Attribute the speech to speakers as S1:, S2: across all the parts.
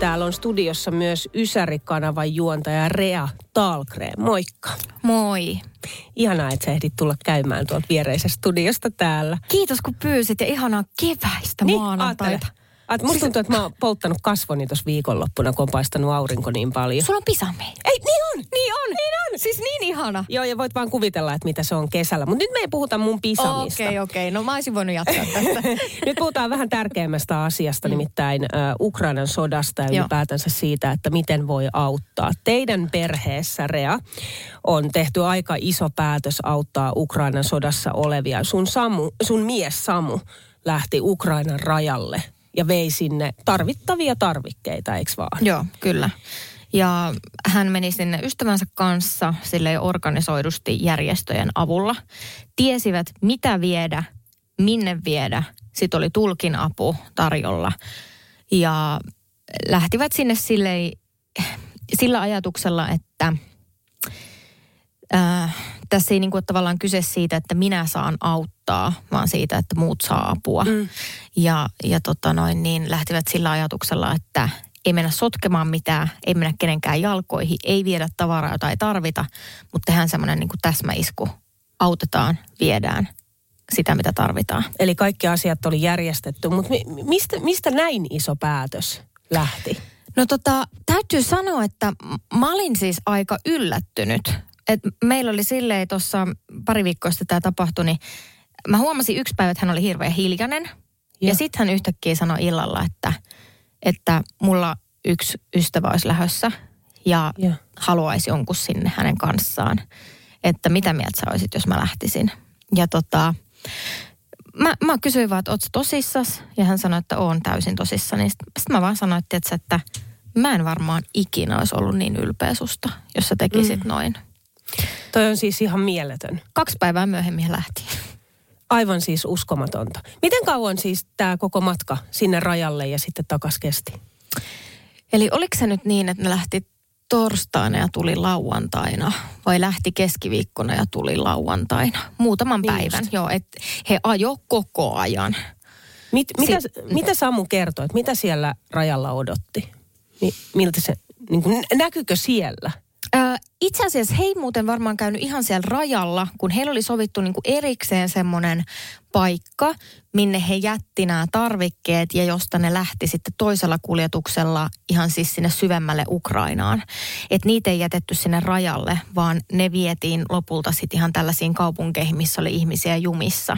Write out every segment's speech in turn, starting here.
S1: Täällä on studiossa myös Ysäri-kanavan juontaja Rea Talkreen. Moikka.
S2: Moi.
S1: Ihanaa, että sä ehdit tulla käymään tuolta viereisestä studiosta täällä.
S2: Kiitos kun pyysit ja ihanaa keväistä niin, maanantaita.
S1: ajattele. At musta tuntuu, että mä oon polttanut kasvoni tuossa viikonloppuna, kun on paistanut aurinko niin paljon.
S2: Sulla on pisami.
S1: Ei, niin on!
S2: Niin on.
S1: Niin on!
S2: Siis niin ihana.
S1: Joo, ja voit vaan kuvitella, että mitä se on kesällä. Mutta nyt me ei puhuta mun pisamista.
S2: Okei, okay, okei. Okay. No mä olisin voinut jatkaa tästä.
S1: nyt puhutaan vähän tärkeimmästä asiasta, nimittäin uh, Ukrainan sodasta ja ylipäätänsä siitä, että miten voi auttaa. Teidän perheessä, Rea, on tehty aika iso päätös auttaa Ukrainan sodassa olevia. Sun, Samu, sun mies Samu lähti Ukrainan rajalle ja vei sinne tarvittavia tarvikkeita, eikö vaan?
S2: Joo, kyllä. Ja hän meni sinne ystävänsä kanssa sille organisoidusti järjestöjen avulla. Tiesivät, mitä viedä, minne viedä. Sitten oli tulkin apu tarjolla. Ja lähtivät sinne sille, sillä ajatuksella, että äh, tässä ei niin kuin tavallaan kyse siitä, että minä saan auttaa, vaan siitä, että muut saa apua. Mm. Ja, ja tota noin, niin lähtivät sillä ajatuksella, että ei mennä sotkemaan mitään, ei mennä kenenkään jalkoihin, ei viedä tavaraa, jota ei tarvita, mutta tehdään semmoinen niin täsmäisku. Autetaan, viedään sitä, mitä tarvitaan.
S1: Eli kaikki asiat oli järjestetty, mutta mistä, mistä näin iso päätös lähti?
S2: No tota, täytyy sanoa, että mä olin siis aika yllättynyt. Et meillä oli silleen tuossa pari viikkoa sitten tämä tapahtui, niin mä huomasin yksi päivä, että hän oli hirveän hiljainen. Ja, ja sitten hän yhtäkkiä sanoi illalla, että – että mulla yksi ystävä olisi lähössä ja, ja. haluaisi jonkun sinne hänen kanssaan. Että mitä mieltä sä olisit, jos mä lähtisin. Ja tota, mä, mä kysyin vaan, että ootko tosissas? Ja hän sanoi, että oon täysin tosissani. Sitten mä vaan sanoin, että, että mä en varmaan ikinä olisi ollut niin ylpeä susta, jos sä tekisit mm. noin.
S1: Toi on siis ihan mieletön.
S2: Kaksi päivää myöhemmin lähti.
S1: Aivan siis uskomatonta. Miten kauan siis tämä koko matka sinne rajalle ja sitten takas kesti?
S2: Eli oliko se nyt niin, että ne lähti torstaina ja tuli lauantaina vai lähti keskiviikkona ja tuli lauantaina? Muutaman niin päivän, just. joo. Et he ajo koko ajan.
S1: Mit, mitä, Sit, mitä Samu kertoi, että mitä siellä rajalla odotti? Miltä se, niin kuin, näkyykö siellä?
S2: Itse asiassa he ei muuten varmaan käynyt ihan siellä rajalla, kun heillä oli sovittu niin kuin erikseen semmoinen paikka, minne he jätti nämä tarvikkeet ja josta ne lähti sitten toisella kuljetuksella ihan siis sinne syvemmälle Ukrainaan. Et niitä ei jätetty sinne rajalle, vaan ne vietiin lopulta sitten ihan tällaisiin kaupunkeihin, missä oli ihmisiä jumissa.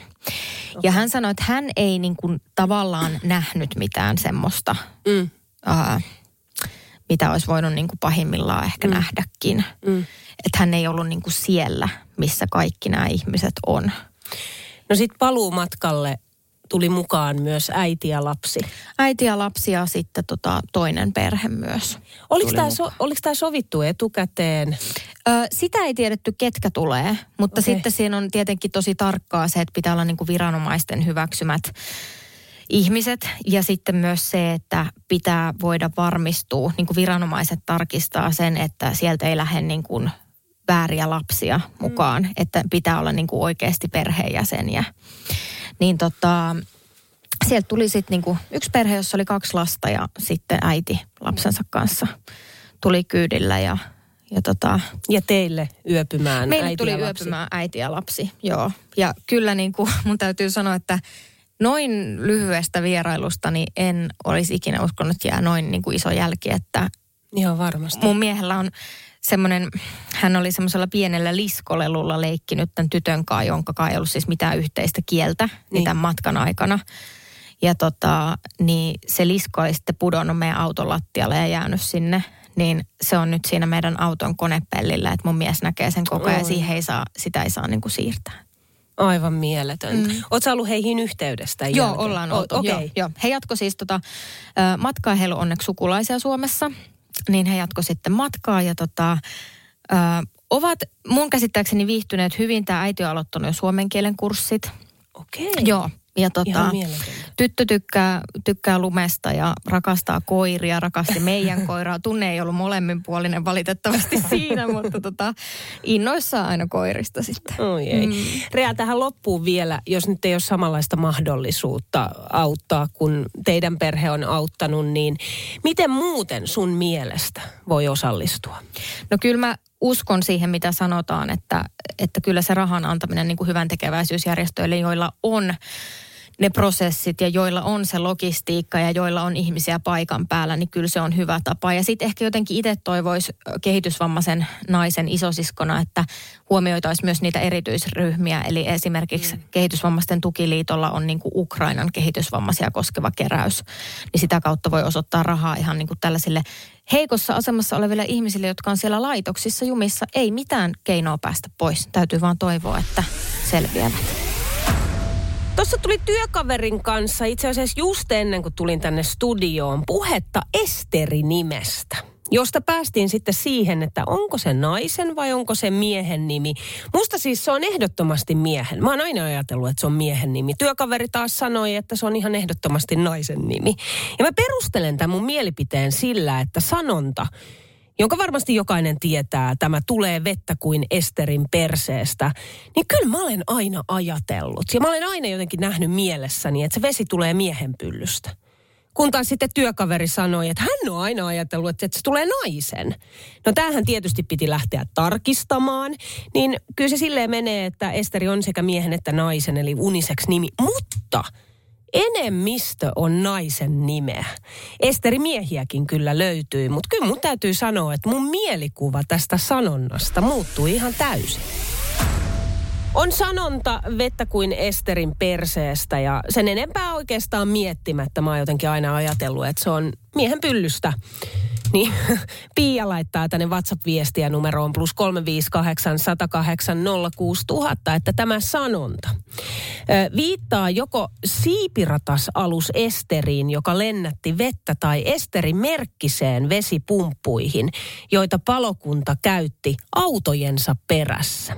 S2: Ja hän sanoi, että hän ei niin kuin tavallaan nähnyt mitään semmoista... Mm. Uh, mitä olisi voinut niin kuin pahimmillaan ehkä mm. nähdäkin. Mm. Että hän ei ollut niin kuin siellä, missä kaikki nämä ihmiset on.
S1: No sitten paluumatkalle tuli mukaan myös äiti ja lapsi.
S2: Äiti ja lapsi ja sitten tota toinen perhe myös.
S1: Oliko tämä, so, oliko tämä sovittu etukäteen?
S2: Ö, sitä ei tiedetty, ketkä tulee, mutta okay. sitten siinä on tietenkin tosi tarkkaa se, että pitää olla niin kuin viranomaisten hyväksymät ihmiset ja sitten myös se, että pitää voida varmistua, niin kuin viranomaiset tarkistaa sen, että sieltä ei lähde niin kuin vääriä lapsia mukaan, mm. että pitää olla niin kuin oikeasti perheenjäseniä. Niin tota, sieltä tuli sitten niin yksi perhe, jossa oli kaksi lasta ja sitten äiti lapsensa kanssa tuli kyydillä ja ja, tota,
S1: ja teille yöpymään
S2: Meille
S1: äiti
S2: tuli
S1: ja
S2: yöpymään äiti ja lapsi, joo. Ja kyllä niin kuin mun täytyy sanoa, että noin lyhyestä vierailusta niin en olisi ikinä uskonut jää noin niin kuin iso jälki, että
S1: Joo, varmasti.
S2: Mun miehellä on semmoinen, hän oli semmoisella pienellä liskolelulla leikkinyt tämän tytön kanssa, jonka kai ei ollut siis mitään yhteistä kieltä niin. tämän matkan aikana. Ja tota, niin se lisko oli sitten pudonnut meidän auton lattialle ja jäänyt sinne. Niin se on nyt siinä meidän auton konepellillä, että mun mies näkee sen koko ajan ja siihen ei saa, sitä ei saa niin kuin siirtää.
S1: Aivan mieletöntä. Mm. Oletko ollut heihin yhteydestä
S2: Joo, jälkeen? ollaan oltu. O- okay. joo, joo. He jatko siis tota, matkaa, heillä on onneksi sukulaisia Suomessa, niin he jatko sitten matkaa ja tota, ö, ovat mun käsittääkseni viihtyneet hyvin. Tämä äiti on aloittanut jo suomen kielen kurssit.
S1: Okei.
S2: Joo, ja tota, tyttö tykkää, tykkää lumesta ja rakastaa koiria, rakasti meidän koiraa. Tunne ei ollut molemminpuolinen valitettavasti siinä, mutta tota, innoissaan aina koirista sitten.
S1: Oi ei. Mm. Rea, tähän loppuun vielä, jos nyt ei ole samanlaista mahdollisuutta auttaa, kun teidän perhe on auttanut, niin miten muuten sun mielestä voi osallistua?
S2: No kyllä mä uskon siihen, mitä sanotaan, että, että kyllä se rahan antaminen niin kuin hyvän tekeväisyysjärjestöille, joilla on ne prosessit ja joilla on se logistiikka ja joilla on ihmisiä paikan päällä, niin kyllä se on hyvä tapa. Ja sitten ehkä jotenkin itse toivoisi kehitysvammaisen naisen isosiskona, että huomioitaisiin myös niitä erityisryhmiä. Eli esimerkiksi mm. kehitysvammaisten tukiliitolla on niin kuin Ukrainan kehitysvammaisia koskeva keräys. Niin sitä kautta voi osoittaa rahaa ihan niin kuin tällaisille heikossa asemassa oleville ihmisille, jotka on siellä laitoksissa jumissa. Ei mitään keinoa päästä pois. Täytyy vaan toivoa, että selviävät.
S1: Tuossa tuli työkaverin kanssa itse asiassa just ennen kuin tulin tänne studioon puhetta Esteri-nimestä josta päästiin sitten siihen, että onko se naisen vai onko se miehen nimi. Musta siis se on ehdottomasti miehen. Mä oon aina ajatellut, että se on miehen nimi. Työkaveri taas sanoi, että se on ihan ehdottomasti naisen nimi. Ja mä perustelen tämän mun mielipiteen sillä, että sanonta jonka varmasti jokainen tietää, tämä tulee vettä kuin Esterin perseestä, niin kyllä mä olen aina ajatellut. Ja mä olen aina jotenkin nähnyt mielessäni, että se vesi tulee miehen pyllystä. Kun taas sitten työkaveri sanoi, että hän on aina ajatellut, että se tulee naisen. No tämähän tietysti piti lähteä tarkistamaan. Niin kyllä se silleen menee, että Esteri on sekä miehen että naisen, eli uniseksi nimi. Mutta enemmistö on naisen nimeä. Esteri miehiäkin kyllä löytyy, mutta kyllä mun täytyy sanoa, että mun mielikuva tästä sanonnasta muuttui ihan täysin. On sanonta vettä kuin Esterin perseestä ja sen enempää oikeastaan miettimättä. Mä oon jotenkin aina ajatellut, että se on miehen pyllystä niin Pia laittaa tänne WhatsApp-viestiä numeroon plus 358 108 06000, että tämä sanonta viittaa joko siipiratas-alus Esteriin, joka lennätti vettä, tai Esterin merkkiseen vesipumppuihin, joita palokunta käytti autojensa perässä.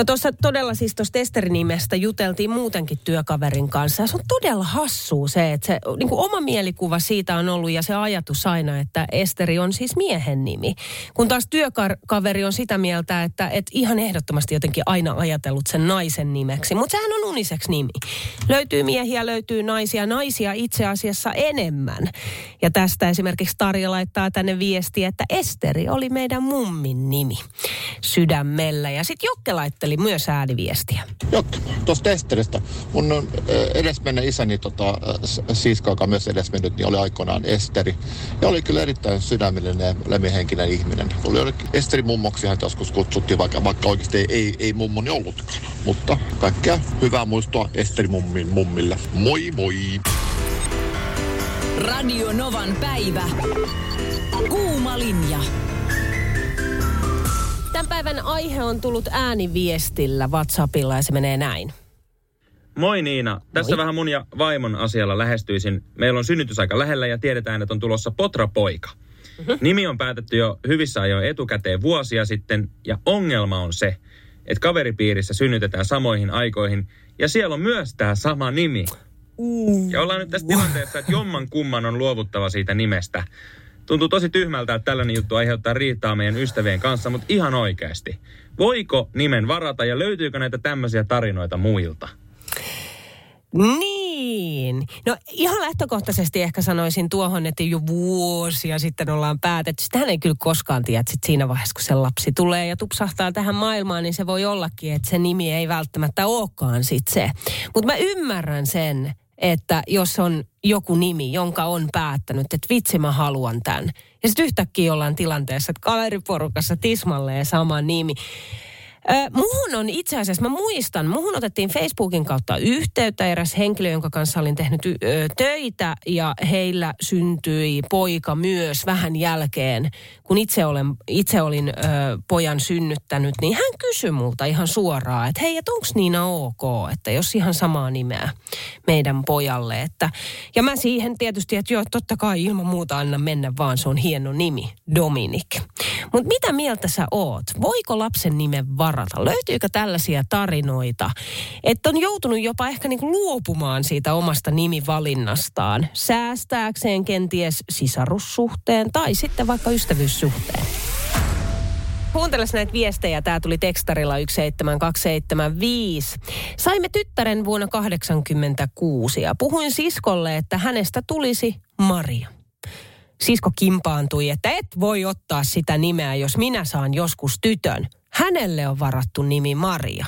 S1: No tuossa todella siis tuosta Esteri-nimestä juteltiin muutenkin työkaverin kanssa. Ja se on todella hassua se, että se niin kuin oma mielikuva siitä on ollut ja se ajatus aina, että Esteri on siis miehen nimi. Kun taas työkaveri on sitä mieltä, että et ihan ehdottomasti jotenkin aina ajatellut sen naisen nimeksi. Mutta sehän on uniseksi nimi. Löytyy miehiä, löytyy naisia. Naisia itse asiassa enemmän. Ja tästä esimerkiksi Tarja laittaa tänne viestiä, että Esteri oli meidän mummin nimi sydämellä. Ja sitten Jokke eli myös ääniviestiä.
S3: Joo, tuosta testeristä. Mun edesmenne isäni, tota, siiska, joka myös edesmennyt, niin oli aikoinaan Esteri. Ja oli kyllä erittäin sydämellinen ja lemmihenkinen ihminen. Oli Esteri mummoksi hän joskus kutsuttiin, vaikka, vaikka oikeasti ei, ei, ei mummoni ollutkaan. Mutta kaikkea hyvää muistoa Esteri mummin mummille. Moi moi!
S4: Radio Novan päivä. Kuuma linja.
S1: Tämän päivän aihe on tullut ääniviestillä WhatsAppilla ja se menee näin.
S5: Moi Niina. Tässä Moi. vähän mun ja vaimon asialla lähestyisin. Meillä on synnytysaika lähellä ja tiedetään, että on tulossa potrapoika. Mm-hmm. Nimi on päätetty jo hyvissä ajoin etukäteen vuosia sitten ja ongelma on se, että kaveripiirissä synnytetään samoihin aikoihin ja siellä on myös tämä sama nimi. Ja ollaan nyt tässä tilanteessa, että jomman kumman on luovuttava siitä nimestä. Tuntuu tosi tyhmältä, että tällainen juttu aiheuttaa riitaa meidän ystävien kanssa, mutta ihan oikeasti. Voiko nimen varata ja löytyykö näitä tämmöisiä tarinoita muilta?
S1: Niin. No ihan lähtökohtaisesti ehkä sanoisin tuohon, että jo vuosia sitten ollaan päätetty. Sitähän ei kyllä koskaan tiedä, että siinä vaiheessa, kun se lapsi tulee ja tupsahtaa tähän maailmaan, niin se voi ollakin, että se nimi ei välttämättä olekaan sit se. Mutta mä ymmärrän sen, että jos on joku nimi, jonka on päättänyt, että vitsi mä haluan tämän. Ja sitten yhtäkkiä ollaan tilanteessa, että kaveriporukassa tismalleen sama nimi. Muhun on itse asiassa, mä muistan, muhun otettiin Facebookin kautta yhteyttä eräs henkilö, jonka kanssa olin tehnyt ö, töitä ja heillä syntyi poika myös vähän jälkeen, kun itse, olen, itse olin ö, pojan synnyttänyt, niin hän kysyi multa ihan suoraan, että hei, että onko Niina ok, että jos ihan samaa nimeä meidän pojalle. Että, ja mä siihen tietysti, että joo, totta kai ilman muuta anna mennä vaan, se on hieno nimi, Dominik. Mutta mitä mieltä sä oot? Voiko lapsen nimen varata? Löytyykö tällaisia tarinoita, että on joutunut jopa ehkä niinku luopumaan siitä omasta nimivalinnastaan, säästääkseen kenties sisarussuhteen tai sitten vaikka ystävyyssuhteen? Kuunteles näitä viestejä. Tämä tuli tekstarilla 17275. Saimme tyttären vuonna 1986 ja puhuin siskolle, että hänestä tulisi Maria. Sisko kimpaantui, että et voi ottaa sitä nimeä, jos minä saan joskus tytön. Hänelle on varattu nimi Maria.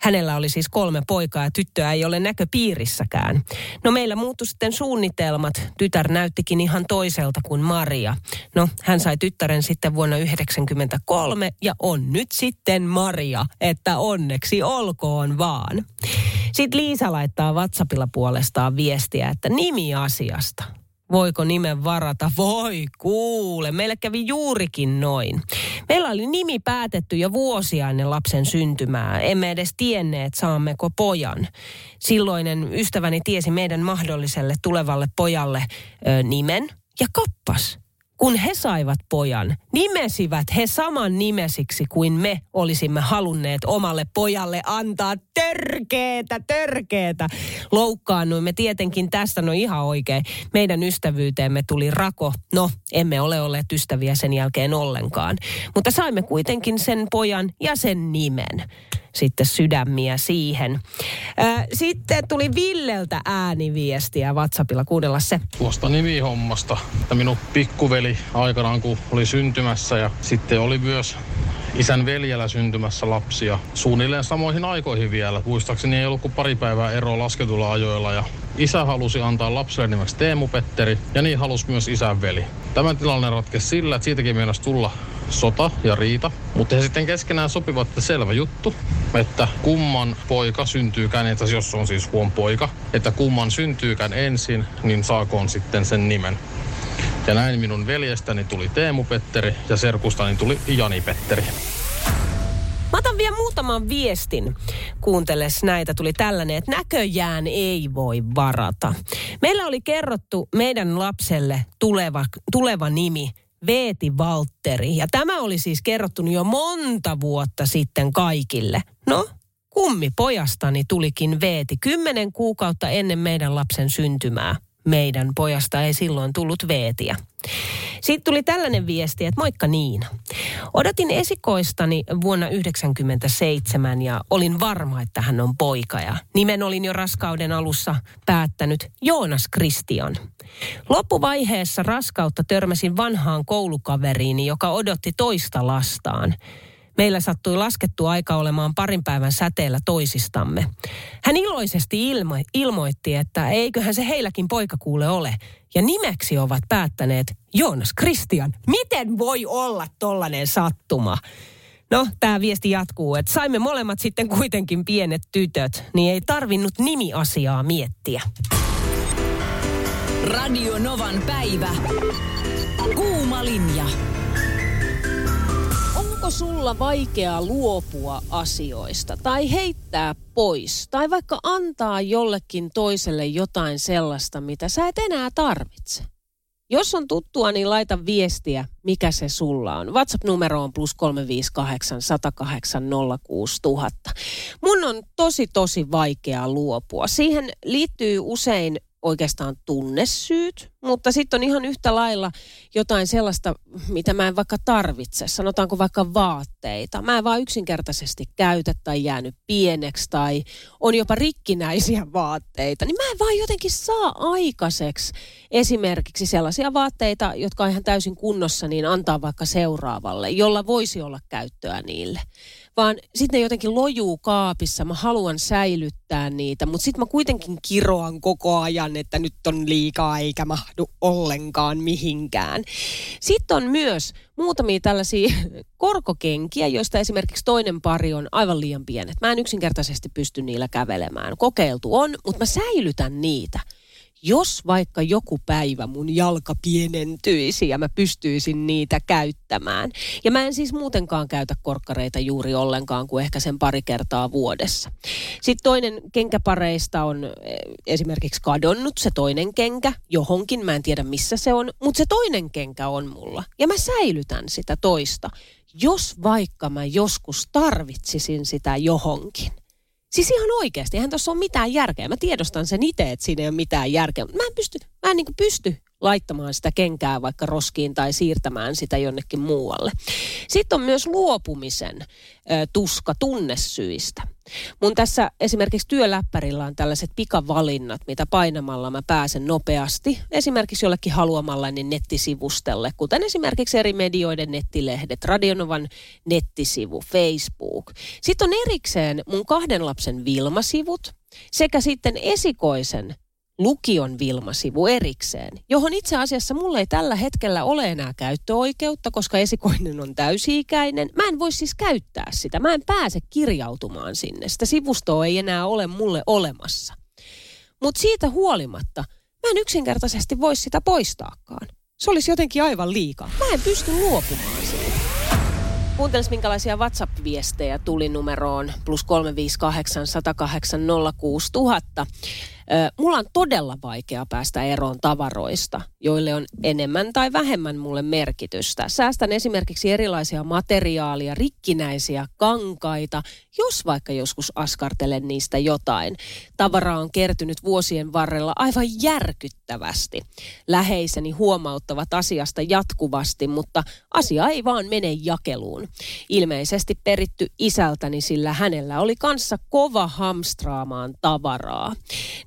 S1: Hänellä oli siis kolme poikaa ja tyttöä ei ole näköpiirissäkään. No meillä muuttui sitten suunnitelmat. Tytär näyttikin ihan toiselta kuin Maria. No hän sai tyttären sitten vuonna 1993 ja on nyt sitten Maria, että onneksi olkoon vaan. Sitten Liisa laittaa WhatsAppilla puolestaan viestiä, että nimi asiasta voiko nimen varata? Voi kuule, meillä kävi juurikin noin. Meillä oli nimi päätetty jo vuosia ennen lapsen syntymää. Emme edes tienneet, saammeko pojan. Silloinen ystäväni tiesi meidän mahdolliselle tulevalle pojalle ö, nimen ja kappas kun he saivat pojan, nimesivät he saman nimesiksi kuin me olisimme halunneet omalle pojalle antaa törkeetä, törkeetä. Loukkaannuimme tietenkin tästä, no ihan oikein. Meidän ystävyyteemme tuli rako. No, emme ole olleet ystäviä sen jälkeen ollenkaan. Mutta saimme kuitenkin sen pojan ja sen nimen sitten sydämiä siihen. Sitten tuli Villeltä ääniviestiä WhatsAppilla, kuunnella se.
S6: Tuosta nimihommasta, että minun pikkuveli aikanaan kun oli syntymässä ja sitten oli myös isän veljellä syntymässä lapsia suunnilleen samoihin aikoihin vielä. Muistaakseni ei ollut kuin pari päivää ero lasketulla ajoilla ja isä halusi antaa lapselle nimeksi Teemu Petteri ja niin halusi myös isän veli. Tämä tilanne ratkesi sillä, että siitäkin meinasi tulla sota ja riita. Mutta he sitten keskenään sopivat, että selvä juttu, että kumman poika syntyykään, että jos on siis huon poika, että kumman syntyykään ensin, niin saakoon sitten sen nimen. Ja näin minun veljestäni tuli Teemu Petteri ja serkustani tuli Jani Petteri.
S1: Mä otan vielä muutaman viestin. Kuunteles näitä. Tuli tällainen, että näköjään ei voi varata. Meillä oli kerrottu meidän lapselle tuleva, tuleva nimi Veeti Valtteri. Ja tämä oli siis kerrottu jo monta vuotta sitten kaikille. No, kummi pojastani tulikin Veeti kymmenen kuukautta ennen meidän lapsen syntymää. Meidän pojasta ei silloin tullut Veetiä. Sitten tuli tällainen viesti, että moikka Niina. Odotin esikoistani vuonna 1997 ja olin varma, että hän on poika. Ja nimen olin jo raskauden alussa päättänyt Joonas Kristian. Loppuvaiheessa raskautta törmäsin vanhaan koulukaveriini, joka odotti toista lastaan. Meillä sattui laskettu aika olemaan parin päivän säteellä toisistamme. Hän iloisesti ilmo- ilmoitti, että eiköhän se heilläkin poika kuule ole. Ja nimeksi ovat päättäneet Joonas Kristian. Miten voi olla tollainen sattuma? No, tämä viesti jatkuu, että saimme molemmat sitten kuitenkin pienet tytöt, niin ei tarvinnut nimiasiaa miettiä.
S4: Radio Novan päivä. Kuuma linja
S1: sulla vaikeaa luopua asioista tai heittää pois tai vaikka antaa jollekin toiselle jotain sellaista, mitä sä et enää tarvitse? Jos on tuttua, niin laita viestiä, mikä se sulla on. WhatsApp-numero on plus 358 108 06000. Mun on tosi, tosi vaikeaa luopua. Siihen liittyy usein oikeastaan tunnesyyt, mutta sitten on ihan yhtä lailla jotain sellaista, mitä mä en vaikka tarvitse. Sanotaanko vaikka vaatteita. Mä en vaan yksinkertaisesti käytä tai jäänyt pieneksi tai on jopa rikkinäisiä vaatteita. Niin mä en vaan jotenkin saa aikaiseksi esimerkiksi sellaisia vaatteita, jotka on ihan täysin kunnossa, niin antaa vaikka seuraavalle, jolla voisi olla käyttöä niille vaan sitten ne jotenkin lojuu kaapissa. Mä haluan säilyttää niitä, mutta sitten mä kuitenkin kiroan koko ajan, että nyt on liikaa eikä mä heilahdu ollenkaan mihinkään. Sitten on myös muutamia tällaisia korkokenkiä, joista esimerkiksi toinen pari on aivan liian pienet. Mä en yksinkertaisesti pysty niillä kävelemään. Kokeiltu on, mutta mä säilytän niitä – jos vaikka joku päivä mun jalka pienentyisi ja mä pystyisin niitä käyttämään. Ja mä en siis muutenkaan käytä korkkareita juuri ollenkaan kuin ehkä sen pari kertaa vuodessa. Sitten toinen kenkäpareista on eh, esimerkiksi kadonnut se toinen kenkä johonkin, mä en tiedä missä se on, mutta se toinen kenkä on mulla. Ja mä säilytän sitä toista, jos vaikka mä joskus tarvitsisin sitä johonkin. Siis ihan oikeasti, eihän tuossa ole mitään järkeä. Mä tiedostan sen itse, että siinä ei ole mitään järkeä. Mä en pysty, mä en niin pysty laittamaan sitä kenkää vaikka roskiin tai siirtämään sitä jonnekin muualle. Sitten on myös luopumisen ö, tuska tunnesyistä. Mun tässä esimerkiksi työläppärillä on tällaiset pikavalinnat, mitä painamalla mä pääsen nopeasti esimerkiksi jollekin haluamallani nettisivustelle, kuten esimerkiksi eri medioiden nettilehdet, Radionovan nettisivu, Facebook. Sitten on erikseen mun kahden lapsen Vilma-sivut sekä sitten esikoisen lukion Vilma-sivu erikseen, johon itse asiassa mulle ei tällä hetkellä ole enää käyttöoikeutta, koska esikoinen on täysi-ikäinen. Mä en voi siis käyttää sitä. Mä en pääse kirjautumaan sinne. Sitä sivustoa ei enää ole mulle olemassa. Mutta siitä huolimatta mä en yksinkertaisesti voi sitä poistaakaan. Se olisi jotenkin aivan liikaa. Mä en pysty luopumaan siitä. Kuuntelis, minkälaisia WhatsApp-viestejä tuli numeroon plus 358 108 06000. Mulla on todella vaikea päästä eroon tavaroista, joille on enemmän tai vähemmän mulle merkitystä. Säästän esimerkiksi erilaisia materiaalia, rikkinäisiä kankaita, jos vaikka joskus askartelen niistä jotain. Tavaraa on kertynyt vuosien varrella aivan järkyttävästi. Läheiseni huomauttavat asiasta jatkuvasti, mutta asia ei vaan mene jakeluun. Ilmeisesti peritty isältäni, sillä hänellä oli kanssa kova hamstraamaan tavaraa.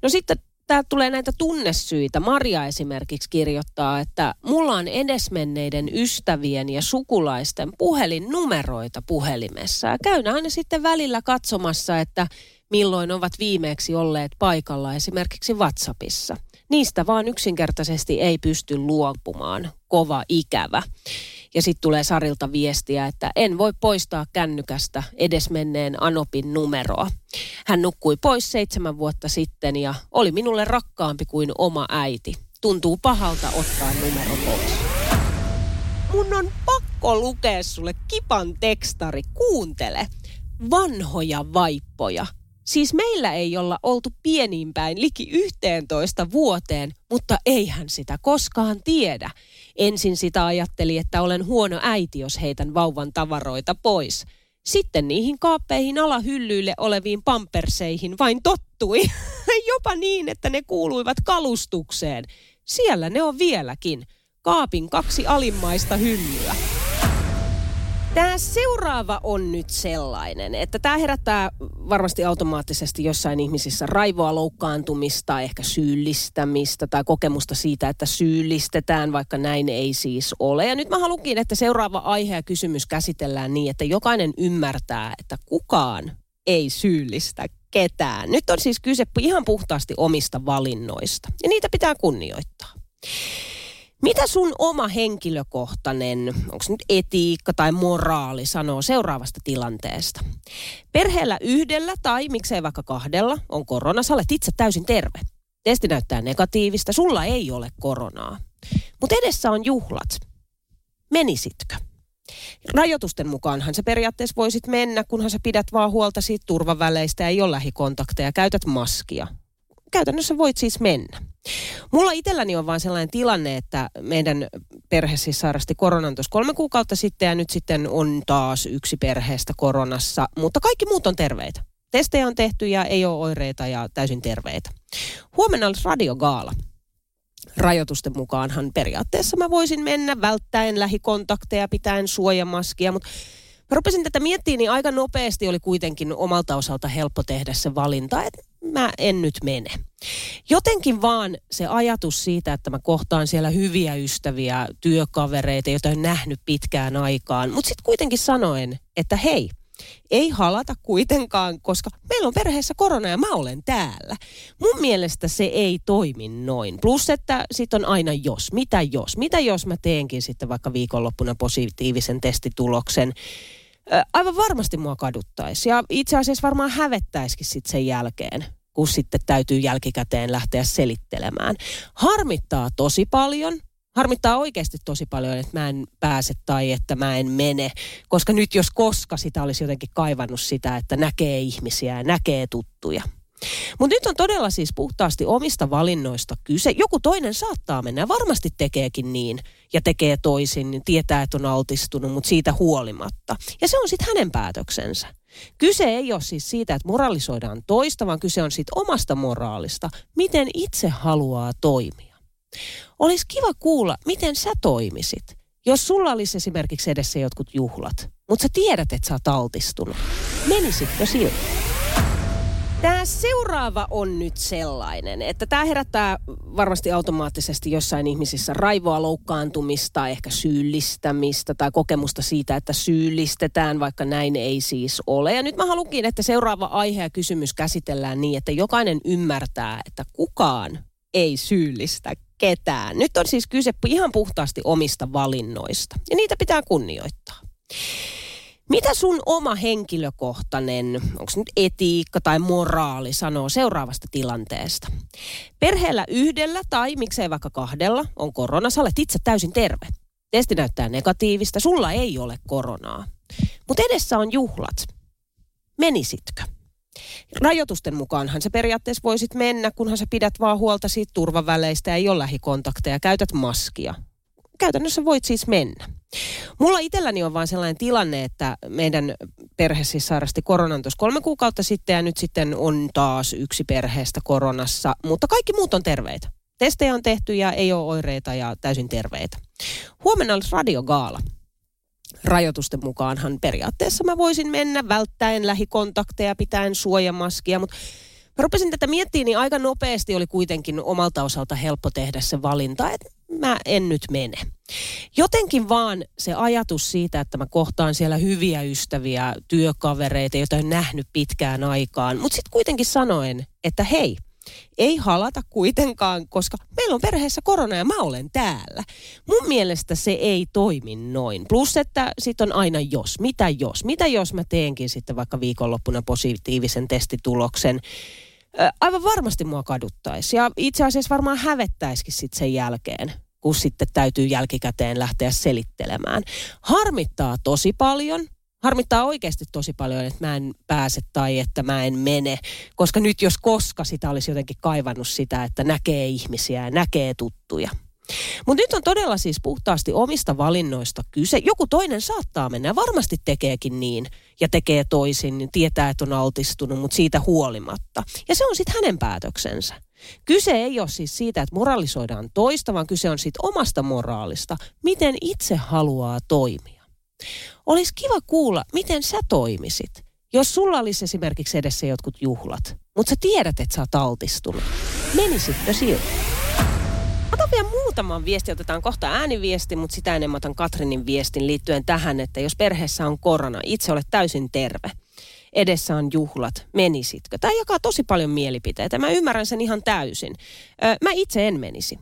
S1: No sitten tää tulee näitä tunnesyitä. Maria esimerkiksi kirjoittaa, että mulla on edesmenneiden ystävien ja sukulaisten puhelinnumeroita puhelimessa. Ja käyn aina sitten välillä katsomassa, että milloin ovat viimeksi olleet paikalla esimerkiksi WhatsAppissa. Niistä vaan yksinkertaisesti ei pysty luopumaan. Kova ikävä. Ja sitten tulee Sarilta viestiä, että en voi poistaa kännykästä edesmenneen Anopin numeroa. Hän nukkui pois seitsemän vuotta sitten ja oli minulle rakkaampi kuin oma äiti. Tuntuu pahalta ottaa numero pois. Mun on pakko lukea sulle kipan tekstari. Kuuntele. Vanhoja vaippoja Siis meillä ei olla oltu pieniinpäin liki 11 vuoteen, mutta eihän sitä koskaan tiedä. Ensin sitä ajatteli, että olen huono äiti, jos heitän vauvan tavaroita pois. Sitten niihin kaappeihin alahyllyille oleviin pamperseihin vain tottui. Jopa niin, että ne kuuluivat kalustukseen. Siellä ne on vieläkin. Kaapin kaksi alimmaista hyllyä. Tämä seuraava on nyt sellainen, että tämä herättää varmasti automaattisesti jossain ihmisissä raivoa, loukkaantumista, ehkä syyllistämistä tai kokemusta siitä, että syyllistetään, vaikka näin ei siis ole. Ja nyt mä haluankin, että seuraava aihe ja kysymys käsitellään niin, että jokainen ymmärtää, että kukaan ei syyllistä ketään. Nyt on siis kyse ihan puhtaasti omista valinnoista ja niitä pitää kunnioittaa. Mitä sun oma henkilökohtainen, onko nyt etiikka tai moraali sanoo seuraavasta tilanteesta? Perheellä yhdellä tai miksei vaikka kahdella on korona, sä olet itse täysin terve. Testi näyttää negatiivista, sulla ei ole koronaa. Mutta edessä on juhlat. Menisitkö? Rajoitusten mukaanhan sä periaatteessa voisit mennä, kunhan sä pidät vaan huolta siitä turvaväleistä ja ei ole lähikontakteja, käytät maskia käytännössä voit siis mennä. Mulla itselläni on vaan sellainen tilanne, että meidän perhe siis sairasti koronan tuossa kolme kuukautta sitten ja nyt sitten on taas yksi perheestä koronassa, mutta kaikki muut on terveitä. Testejä on tehty ja ei ole oireita ja täysin terveitä. Huomenna olisi radiogaala. Rajoitusten mukaanhan periaatteessa mä voisin mennä välttäen lähikontakteja, pitäen suojamaskia, mutta Mä rupesin tätä miettimään, niin aika nopeasti oli kuitenkin omalta osalta helppo tehdä se valinta, että mä en nyt mene. Jotenkin vaan se ajatus siitä, että mä kohtaan siellä hyviä ystäviä, työkavereita, joita en nähnyt pitkään aikaan. Mutta sitten kuitenkin sanoen, että hei, Ei halata kuitenkaan, koska meillä on perheessä korona ja mä olen täällä. Mun mielestä se ei toimi noin. Plus, että sit on aina jos. Mitä jos? Mitä jos mä teenkin sitten vaikka viikonloppuna positiivisen testituloksen? Aivan varmasti mua kaduttaisi ja itse asiassa varmaan hävettäisikin sitten sen jälkeen kun sitten täytyy jälkikäteen lähteä selittelemään. Harmittaa tosi paljon, harmittaa oikeasti tosi paljon, että mä en pääse tai että mä en mene. Koska nyt jos koska sitä olisi jotenkin kaivannut sitä, että näkee ihmisiä ja näkee tuttuja. Mutta nyt on todella siis puhtaasti omista valinnoista kyse. Joku toinen saattaa mennä ja varmasti tekeekin niin ja tekee toisin, niin tietää, että on altistunut, mutta siitä huolimatta. Ja se on sitten hänen päätöksensä. Kyse ei ole siis siitä, että moralisoidaan toista, vaan kyse on siitä omasta moraalista, miten itse haluaa toimia. Olisi kiva kuulla, miten sä toimisit, jos sulla olisi esimerkiksi edessä jotkut juhlat, mutta sä tiedät, että sä oot altistunut. Menisitkö siltä? Tämä seuraava on nyt sellainen, että tämä herättää varmasti automaattisesti jossain ihmisissä raivoa, loukkaantumista, ehkä syyllistämistä tai kokemusta siitä, että syyllistetään, vaikka näin ei siis ole. Ja nyt mä haluankin, että seuraava aihe ja kysymys käsitellään niin, että jokainen ymmärtää, että kukaan ei syyllistä ketään. Nyt on siis kyse ihan puhtaasti omista valinnoista ja niitä pitää kunnioittaa. Mitä sun oma henkilökohtainen, onko nyt etiikka tai moraali sanoo seuraavasta tilanteesta? Perheellä yhdellä tai miksei vaikka kahdella on korona, sä olet itse täysin terve. Testi näyttää negatiivista, sulla ei ole koronaa. Mutta edessä on juhlat. Menisitkö? Rajoitusten mukaanhan se periaatteessa voisit mennä, kunhan sä pidät vaan huolta siitä turvaväleistä ja ei ole lähikontakteja, käytät maskia. Käytännössä voit siis mennä. Mulla itselläni on vaan sellainen tilanne, että meidän perhe siis sairasti koronan tuossa kolme kuukautta sitten ja nyt sitten on taas yksi perheestä koronassa, mutta kaikki muut on terveitä. Testejä on tehty ja ei ole oireita ja täysin terveitä. Huomenna olisi radiogaala. Rajoitusten mukaanhan periaatteessa mä voisin mennä välttäen lähikontakteja, pitäen suojamaskia, mutta mä rupesin tätä miettimään, niin aika nopeasti oli kuitenkin omalta osalta helppo tehdä se valinta, että mä en nyt mene. Jotenkin vaan se ajatus siitä, että mä kohtaan siellä hyviä ystäviä, työkavereita, joita en nähnyt pitkään aikaan, mutta sitten kuitenkin sanoen, että hei, ei halata kuitenkaan, koska meillä on perheessä korona ja mä olen täällä. Mun mielestä se ei toimi noin. Plus, että sitten on aina jos. Mitä jos? Mitä jos mä teenkin sitten vaikka viikonloppuna positiivisen testituloksen? Aivan varmasti mua kaduttaisi ja itse asiassa varmaan hävettäisikin sitten sen jälkeen kun sitten täytyy jälkikäteen lähteä selittelemään. Harmittaa tosi paljon, harmittaa oikeasti tosi paljon, että mä en pääse tai että mä en mene. Koska nyt jos koska sitä olisi jotenkin kaivannut sitä, että näkee ihmisiä ja näkee tuttuja. Mutta nyt on todella siis puhtaasti omista valinnoista kyse. Joku toinen saattaa mennä ja varmasti tekeekin niin ja tekee toisin, niin tietää, että on altistunut, mutta siitä huolimatta. Ja se on sitten hänen päätöksensä. Kyse ei ole siis siitä, että moralisoidaan toista, vaan kyse on siitä omasta moraalista, miten itse haluaa toimia. Olisi kiva kuulla, miten sä toimisit, jos sulla olisi esimerkiksi edessä jotkut juhlat, mutta sä tiedät, että sä oot altistunut. Menisitkö siltä? Otan vielä muutaman viesti, otetaan kohta ääniviesti, mutta sitä enemmän otan Katrinin viestin liittyen tähän, että jos perheessä on korona, itse olet täysin terve edessä on juhlat, menisitkö? Tämä jakaa tosi paljon mielipiteitä. Mä ymmärrän sen ihan täysin. Mä itse en menisi.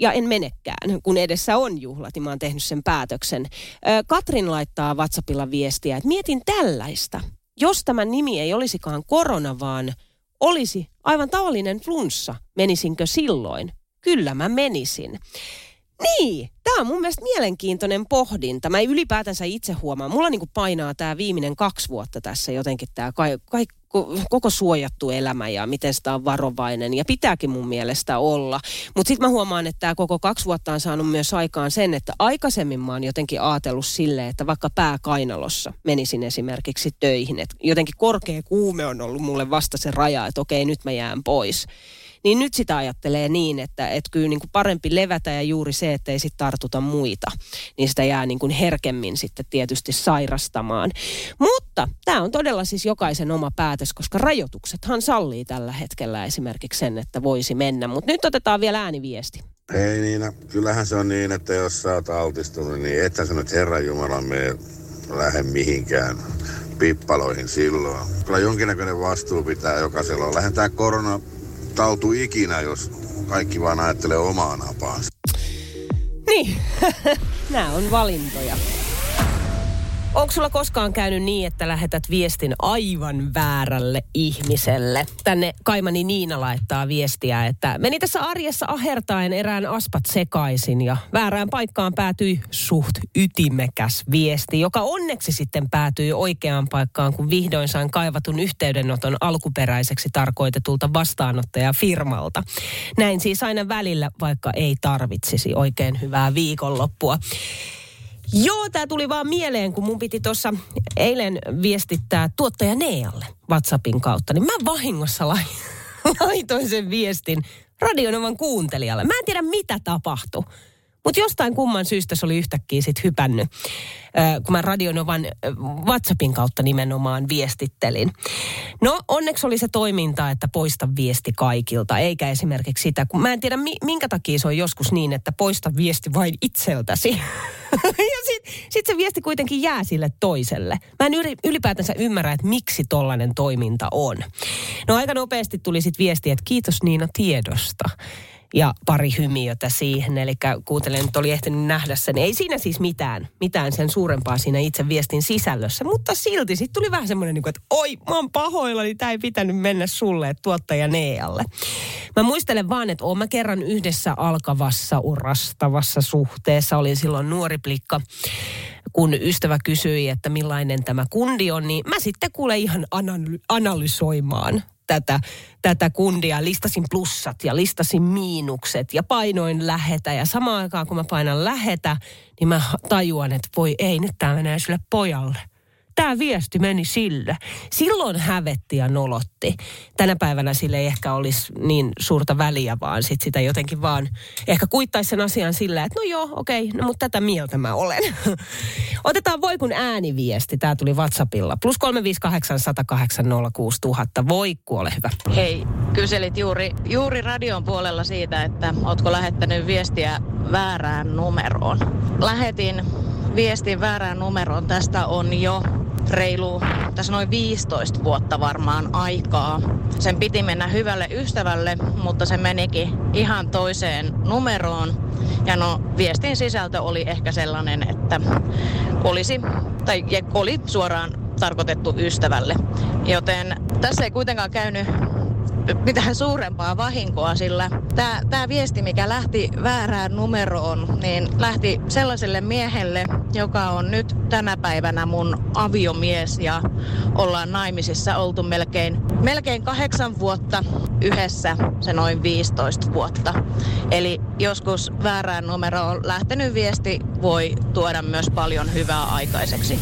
S1: Ja en menekään, kun edessä on juhlat, niin mä oon tehnyt sen päätöksen. Katrin laittaa WhatsAppilla viestiä, että mietin tällaista. Jos tämä nimi ei olisikaan korona, vaan olisi aivan tavallinen flunssa, menisinkö silloin? Kyllä mä menisin. Niin, tämä on mun mielestä mielenkiintoinen pohdinta. Mä ylipäätänsä itse huomaan, mulla niinku painaa tämä viimeinen kaksi vuotta tässä jotenkin tämä ka- ka- koko suojattu elämä ja miten sitä on varovainen ja pitääkin mun mielestä olla. Mutta sitten mä huomaan, että tämä koko kaksi vuotta on saanut myös aikaan sen, että aikaisemmin mä oon jotenkin ajatellut sille, että vaikka pääkainalossa menisin esimerkiksi töihin, että jotenkin korkea kuume on ollut mulle vasta se raja, että okei nyt mä jään pois. Niin nyt sitä ajattelee niin, että, että kyllä niin kuin parempi levätä ja juuri se, että ei sitten tartuta muita, niin sitä jää niin kuin herkemmin sitten tietysti sairastamaan. Mutta tämä on todella siis jokaisen oma päätös, koska rajoituksethan sallii tällä hetkellä esimerkiksi sen, että voisi mennä. Mutta nyt otetaan vielä ääniviesti.
S7: Hei Niina, kyllähän se on niin, että jos sä oot altistunut, niin ethän sä nyt Herran Jumalan mene lähde mihinkään pippaloihin silloin. Kyllä jonkinnäköinen vastuu pitää jokaisella. Lähden tää korona tautu ikinä, jos kaikki vaan ajattelee omaa napaansa.
S1: Niin, nämä on valintoja. Onko sulla koskaan käynyt niin, että lähetät viestin aivan väärälle ihmiselle? Tänne Kaimani Niina laittaa viestiä, että meni tässä arjessa ahertaen erään aspat sekaisin ja väärään paikkaan päätyi suht ytimekäs viesti, joka onneksi sitten päätyi oikeaan paikkaan, kun vihdoin sain kaivatun yhteydenoton alkuperäiseksi tarkoitetulta vastaanottajafirmalta. Näin siis aina välillä, vaikka ei tarvitsisi oikein hyvää viikonloppua. Joo, tämä tuli vaan mieleen, kun mun piti tuossa eilen viestittää tuottaja Nealle WhatsAppin kautta, niin mä vahingossa laitoin sen viestin radionovan kuuntelijalle. Mä en tiedä, mitä tapahtui. Mutta jostain kumman syystä se oli yhtäkkiä sitten hypännyt, kun mä Radionovan WhatsAppin kautta nimenomaan viestittelin. No onneksi oli se toiminta, että poista viesti kaikilta, eikä esimerkiksi sitä, kun mä en tiedä minkä takia se on joskus niin, että poista viesti vain itseltäsi. ja sitten sit se viesti kuitenkin jää sille toiselle. Mä en ylipäätänsä ymmärrä, että miksi tollainen toiminta on. No aika nopeasti tuli sitten viesti, että kiitos Niina tiedosta ja pari hymiötä siihen. Eli kuuntelen, että oli ehtinyt nähdä sen. Ei siinä siis mitään, mitään sen suurempaa siinä itse viestin sisällössä, mutta silti sitten tuli vähän semmoinen, niin että oi, mä oon pahoilla, niin tämä ei pitänyt mennä sulle, tuottaja Nealle. Mä muistelen vaan, että oon mä kerran yhdessä alkavassa, urastavassa suhteessa. Olin silloin nuori plikka kun ystävä kysyi, että millainen tämä kundi on, niin mä sitten kuule ihan analysoimaan tätä, tätä kundia. Listasin plussat ja listasin miinukset ja painoin lähetä. Ja samaan aikaan kun mä painan lähetä, niin mä tajuan, että voi ei, nyt tämä menee sille pojalle tämä viesti meni sille. Silloin hävetti ja nolotti. Tänä päivänä sille ei ehkä olisi niin suurta väliä, vaan sit sitä jotenkin vaan ehkä kuittaisi sen asian sillä, että no joo, okei, no mutta tätä mieltä mä olen. Otetaan voi kun ääniviesti. Tämä tuli WhatsAppilla. Plus 358 Voi kuole hyvä.
S8: Hei, kyselit juuri, juuri radion puolella siitä, että ootko lähettänyt viestiä väärään numeroon. Lähetin viestin väärään numeroon. Tästä on jo reilu, tässä noin 15 vuotta varmaan aikaa. Sen piti mennä hyvälle ystävälle, mutta se menikin ihan toiseen numeroon. Ja no, viestin sisältö oli ehkä sellainen, että olisi, tai oli suoraan tarkoitettu ystävälle. Joten tässä ei kuitenkaan käynyt mitään suurempaa vahinkoa, sillä tämä viesti, mikä lähti väärään numeroon, niin lähti sellaiselle miehelle, joka on nyt tänä päivänä mun aviomies ja ollaan naimisissa oltu melkein, melkein kahdeksan vuotta yhdessä, se noin 15 vuotta. Eli joskus väärään numeroon lähtenyt viesti voi tuoda myös paljon hyvää aikaiseksi.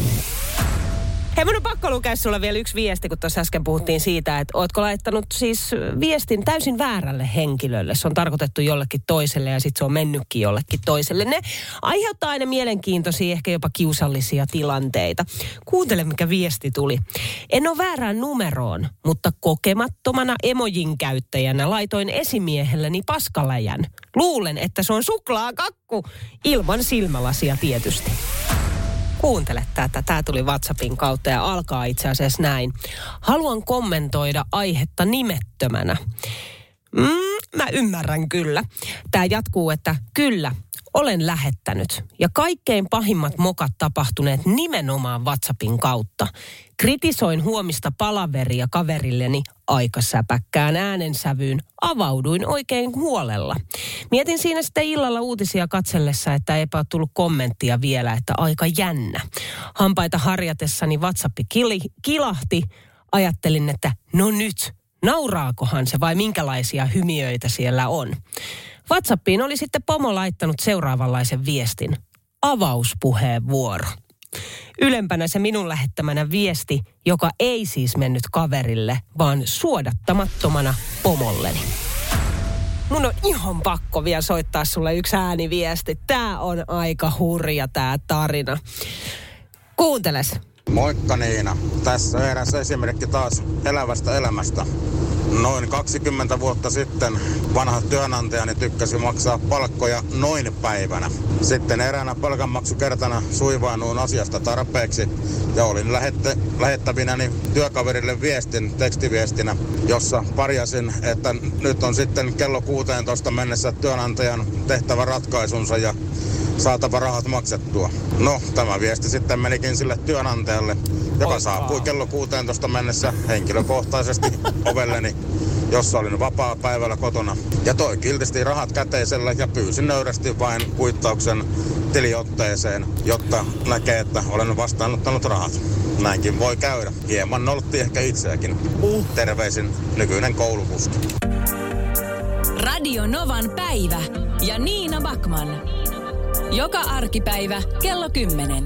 S1: Hei, mun on pakko lukea sulle vielä yksi viesti, kun tuossa äsken puhuttiin siitä, että ootko laittanut siis viestin täysin väärälle henkilölle. Se on tarkoitettu jollekin toiselle ja sitten se on mennytkin jollekin toiselle. Ne aiheuttaa aina mielenkiintoisia, ehkä jopa kiusallisia tilanteita. Kuuntele, mikä viesti tuli. En ole väärään numeroon, mutta kokemattomana emojin käyttäjänä laitoin esimiehelleni paskaläjän. Luulen, että se on suklaakakku ilman silmälasia tietysti. Kuuntele tätä. Tämä tuli WhatsAppin kautta ja alkaa itse asiassa näin. Haluan kommentoida aihetta nimettömänä. Mm, mä ymmärrän kyllä. Tämä jatkuu, että kyllä, olen lähettänyt. Ja kaikkein pahimmat mokat tapahtuneet nimenomaan WhatsAppin kautta. Kritisoin huomista palaveria kaverilleni aika säpäkkään äänensävyyn. Avauduin oikein huolella. Mietin siinä sitten illalla uutisia katsellessa, että eipä ole tullut kommenttia vielä, että aika jännä. Hampaita harjatessani WhatsApp kilahti. Ajattelin, että no nyt, nauraakohan se vai minkälaisia hymiöitä siellä on. WhatsAppiin oli sitten pomo laittanut seuraavanlaisen viestin. Avauspuheenvuoro. Ylempänä se minun lähettämänä viesti, joka ei siis mennyt kaverille, vaan suodattamattomana pomolleni. Mun on ihan pakko vielä soittaa sulle yksi ääniviesti. Tää on aika hurja tää tarina. Kuunteles.
S7: Moikka Niina. Tässä eräs esimerkki taas elävästä elämästä.
S9: Noin 20 vuotta sitten vanha työnantajani tykkäsi maksaa palkkoja noin päivänä. Sitten eräänä palkanmaksukertana suivaanuun asiasta tarpeeksi ja olin lähette, lähettävinäni työkaverille viestin tekstiviestinä, jossa parjasin, että nyt on sitten kello 16 mennessä työnantajan tehtävä ratkaisunsa ja saatava rahat maksettua. No, tämä viesti sitten menikin sille työnantajalle, joka Oikaa. saapui kello 16 mennessä henkilökohtaisesti ovelleni, jossa olin vapaa päivällä kotona. Ja toi kiltisti rahat käteisellä ja pyysin nöyrästi vain kuittauksen tiliotteeseen, jotta näkee, että olen vastaanottanut rahat. Näinkin voi käydä. Hieman noltti ehkä itseäkin. Uh. Terveisin nykyinen koulukuski.
S4: Radio Novan päivä ja Niina Bakman. Joka arkipäivä kello 10.